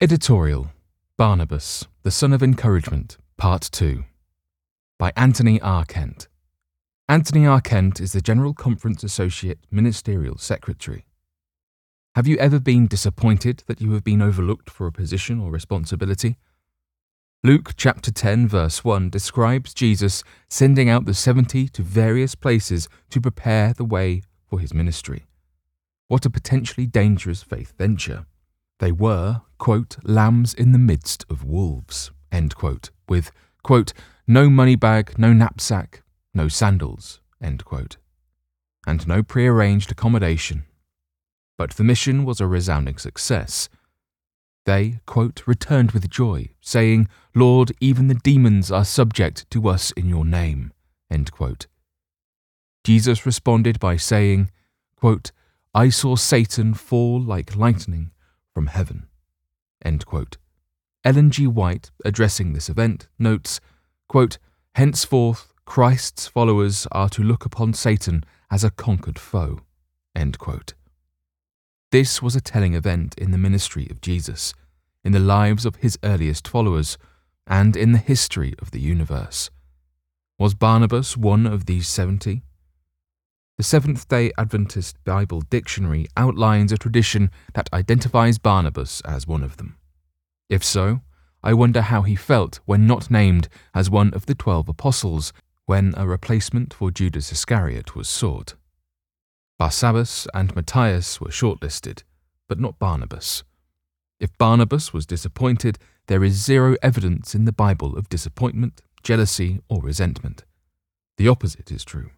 Editorial Barnabas, the Son of Encouragement, Part 2 by Anthony R. Kent. Anthony R. Kent is the General Conference Associate Ministerial Secretary. Have you ever been disappointed that you have been overlooked for a position or responsibility? Luke chapter 10 verse 1 describes Jesus sending out the 70 to various places to prepare the way for his ministry. What a potentially dangerous faith venture. They were, quote, lambs in the midst of wolves, end quote, with, quote, no money bag, no knapsack, no sandals, end quote, and no prearranged accommodation. But the mission was a resounding success. They, quote, returned with joy, saying, Lord, even the demons are subject to us in your name, end quote. Jesus responded by saying, quote, I saw Satan fall like lightning from heaven. Ellen G. White, addressing this event, notes quote, Henceforth, Christ's followers are to look upon Satan as a conquered foe. This was a telling event in the ministry of Jesus, in the lives of his earliest followers, and in the history of the universe. Was Barnabas one of these seventy? The Seventh day Adventist Bible Dictionary outlines a tradition that identifies Barnabas as one of them. If so, I wonder how he felt when not named as one of the twelve apostles when a replacement for Judas Iscariot was sought. Barsabbas and Matthias were shortlisted, but not Barnabas. If Barnabas was disappointed, there is zero evidence in the Bible of disappointment, jealousy, or resentment. The opposite is true.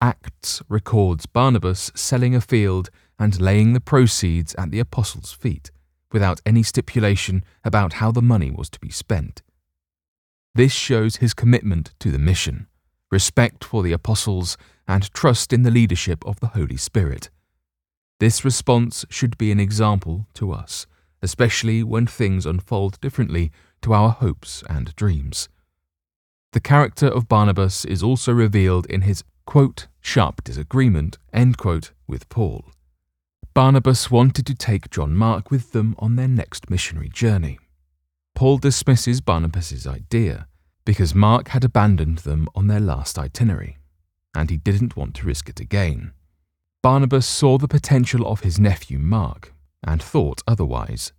Acts records Barnabas selling a field and laying the proceeds at the apostles' feet, without any stipulation about how the money was to be spent. This shows his commitment to the mission, respect for the apostles, and trust in the leadership of the Holy Spirit. This response should be an example to us, especially when things unfold differently to our hopes and dreams. The character of Barnabas is also revealed in his quote, sharp disagreement, end quote, with Paul. Barnabas wanted to take John Mark with them on their next missionary journey. Paul dismisses Barnabas's idea because Mark had abandoned them on their last itinerary, and he didn't want to risk it again. Barnabas saw the potential of his nephew Mark and thought otherwise.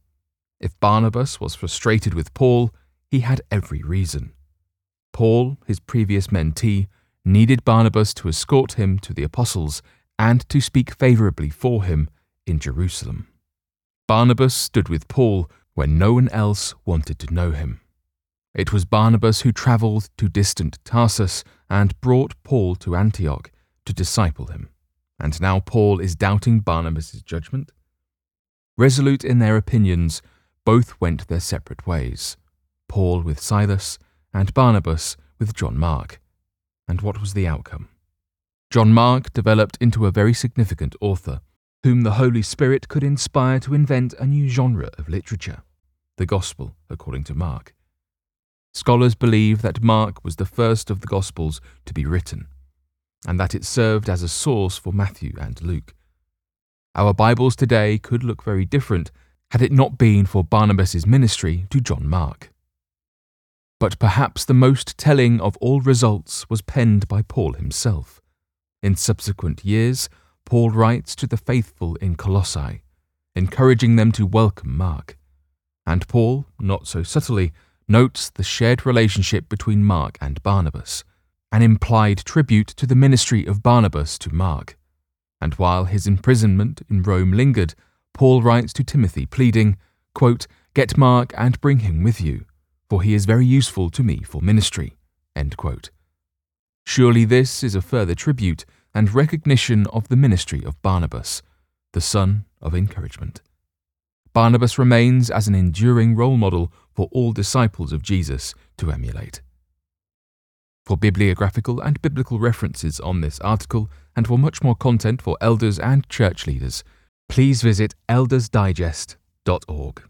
If Barnabas was frustrated with Paul, he had every reason. Paul, his previous mentee, needed Barnabas to escort him to the apostles and to speak favourably for him in Jerusalem. Barnabas stood with Paul when no one else wanted to know him. It was Barnabas who travelled to distant Tarsus and brought Paul to Antioch to disciple him. And now Paul is doubting Barnabas' judgment? Resolute in their opinions, both went their separate ways Paul with Silas, and Barnabas with John Mark. And what was the outcome? John Mark developed into a very significant author, whom the Holy Spirit could inspire to invent a new genre of literature, the Gospel according to Mark. Scholars believe that Mark was the first of the Gospels to be written, and that it served as a source for Matthew and Luke. Our Bibles today could look very different had it not been for Barnabas's ministry to John Mark. But perhaps the most telling of all results was penned by Paul himself. In subsequent years, Paul writes to the faithful in Colossae, encouraging them to welcome Mark. And Paul, not so subtly, notes the shared relationship between Mark and Barnabas, an implied tribute to the ministry of Barnabas to Mark. And while his imprisonment in Rome lingered, Paul writes to Timothy, pleading, quote, Get Mark and bring him with you for he is very useful to me for ministry. Surely this is a further tribute and recognition of the ministry of Barnabas, the son of encouragement. Barnabas remains as an enduring role model for all disciples of Jesus to emulate. For bibliographical and biblical references on this article, and for much more content for elders and church leaders, please visit eldersdigest.org.